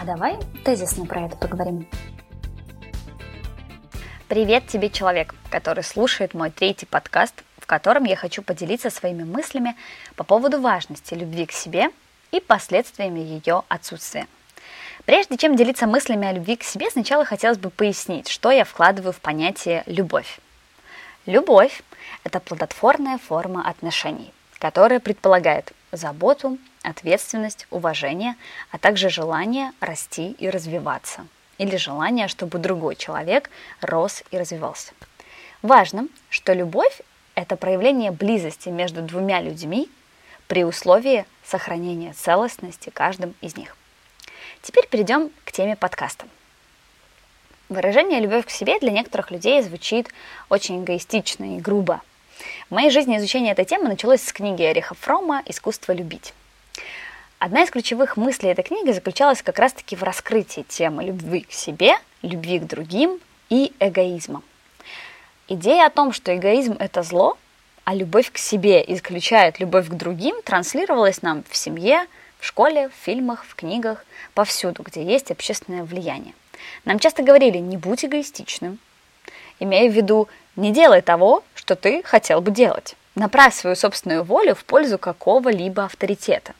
А давай тезисно про это поговорим. Привет тебе, человек, который слушает мой третий подкаст, в котором я хочу поделиться своими мыслями по поводу важности любви к себе и последствиями ее отсутствия. Прежде чем делиться мыслями о любви к себе, сначала хотелось бы пояснить, что я вкладываю в понятие «любовь». Любовь – это плодотворная форма отношений, которая предполагает заботу, ответственность, уважение, а также желание расти и развиваться, или желание, чтобы другой человек рос и развивался. Важно, что любовь – это проявление близости между двумя людьми при условии сохранения целостности каждым из них. Теперь перейдем к теме подкаста – Выражение «любовь к себе» для некоторых людей звучит очень эгоистично и грубо. В моей жизни изучение этой темы началось с книги Эриха Фрома «Искусство любить». Одна из ключевых мыслей этой книги заключалась как раз-таки в раскрытии темы любви к себе, любви к другим и эгоизма. Идея о том, что эгоизм – это зло, а любовь к себе исключает любовь к другим, транслировалась нам в семье, в школе, в фильмах, в книгах, повсюду, где есть общественное влияние. Нам часто говорили, не будь эгоистичным, имея в виду, не делай того, что ты хотел бы делать. Направь свою собственную волю в пользу какого-либо авторитета.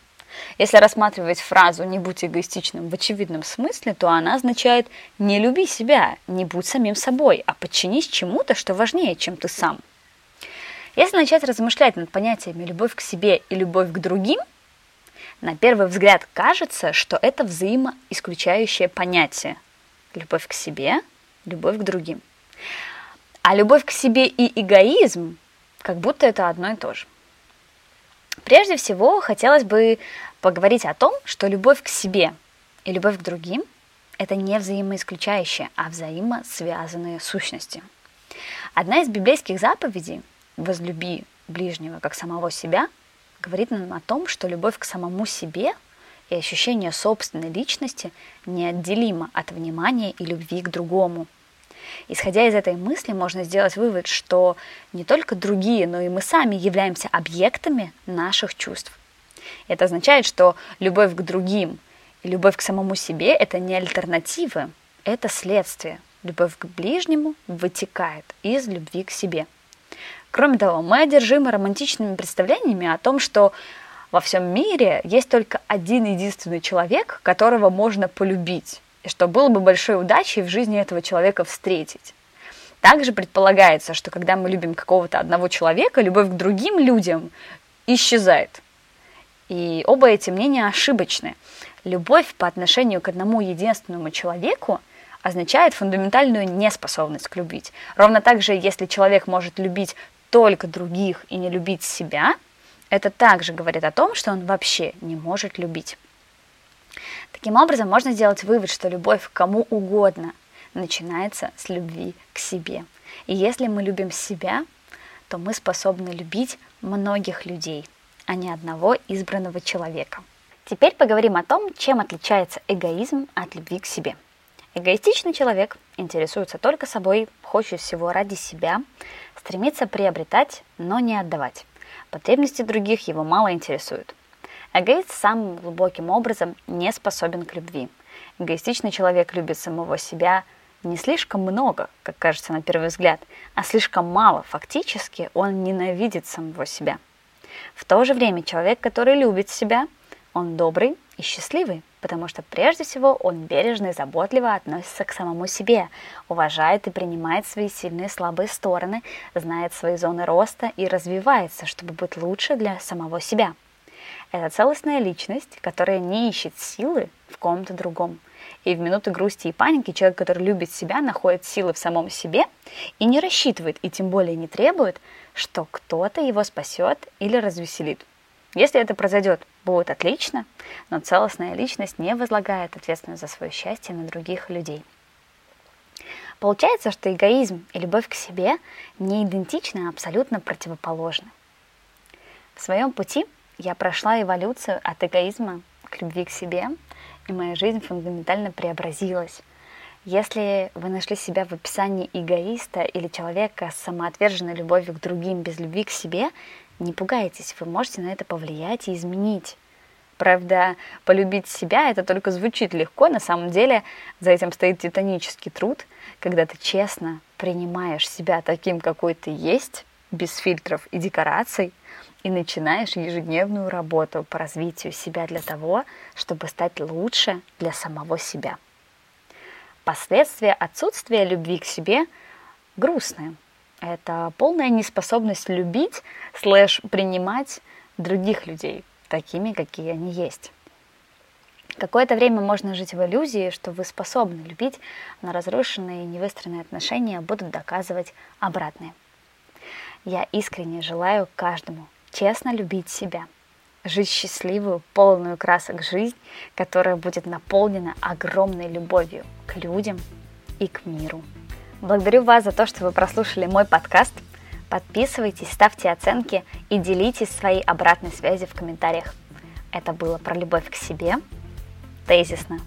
Если рассматривать фразу «не будь эгоистичным» в очевидном смысле, то она означает «не люби себя, не будь самим собой, а подчинись чему-то, что важнее, чем ты сам». Если начать размышлять над понятиями «любовь к себе» и «любовь к другим», на первый взгляд кажется, что это взаимоисключающее понятие – любовь к себе, любовь к другим. А любовь к себе и эгоизм, как будто это одно и то же. Прежде всего, хотелось бы поговорить о том, что любовь к себе и любовь к другим – это не взаимоисключающие, а взаимосвязанные сущности. Одна из библейских заповедей «возлюби ближнего как самого себя» говорит нам о том, что любовь к самому себе – и ощущение собственной личности неотделимо от внимания и любви к другому. Исходя из этой мысли, можно сделать вывод, что не только другие, но и мы сами являемся объектами наших чувств. Это означает, что любовь к другим и любовь к самому себе – это не альтернативы, это следствие. Любовь к ближнему вытекает из любви к себе. Кроме того, мы одержимы романтичными представлениями о том, что во всем мире есть только один единственный человек, которого можно полюбить, и что было бы большой удачей в жизни этого человека встретить. Также предполагается, что когда мы любим какого-то одного человека, любовь к другим людям исчезает. И оба эти мнения ошибочны. Любовь по отношению к одному единственному человеку означает фундаментальную неспособность к любить. Ровно так же, если человек может любить только других и не любить себя – это также говорит о том, что он вообще не может любить. Таким образом, можно сделать вывод, что любовь к кому угодно начинается с любви к себе. И если мы любим себя, то мы способны любить многих людей, а не одного избранного человека. Теперь поговорим о том, чем отличается эгоизм от любви к себе. Эгоистичный человек интересуется только собой, хочет всего ради себя, стремится приобретать, но не отдавать. Потребности других его мало интересуют. Эгоист самым глубоким образом не способен к любви. Эгоистичный человек любит самого себя не слишком много, как кажется на первый взгляд, а слишком мало. Фактически он ненавидит самого себя. В то же время человек, который любит себя, он добрый и счастливый, потому что прежде всего он бережно и заботливо относится к самому себе, уважает и принимает свои сильные и слабые стороны, знает свои зоны роста и развивается, чтобы быть лучше для самого себя. Это целостная личность, которая не ищет силы в ком-то другом. И в минуты грусти и паники человек, который любит себя, находит силы в самом себе и не рассчитывает, и тем более не требует, что кто-то его спасет или развеселит. Если это произойдет, будет отлично, но целостная личность не возлагает ответственность за свое счастье на других людей. Получается, что эгоизм и любовь к себе не идентичны, а абсолютно противоположны. В своем пути я прошла эволюцию от эгоизма к любви к себе, и моя жизнь фундаментально преобразилась. Если вы нашли себя в описании эгоиста или человека с самоотверженной любовью к другим без любви к себе, не пугайтесь, вы можете на это повлиять и изменить. Правда, полюбить себя это только звучит легко, на самом деле за этим стоит титанический труд, когда ты честно принимаешь себя таким, какой ты есть, без фильтров и декораций, и начинаешь ежедневную работу по развитию себя для того, чтобы стать лучше для самого себя. Последствия отсутствия любви к себе грустные. Это полная неспособность любить слэш принимать других людей такими, какие они есть. Какое-то время можно жить в иллюзии, что вы способны любить, но разрушенные и невыстроенные отношения будут доказывать обратное. Я искренне желаю каждому честно любить себя, жить счастливую, полную красок жизнь, которая будет наполнена огромной любовью к людям и к миру. Благодарю вас за то, что вы прослушали мой подкаст. Подписывайтесь, ставьте оценки и делитесь своей обратной связью в комментариях. Это было про любовь к себе, тезисно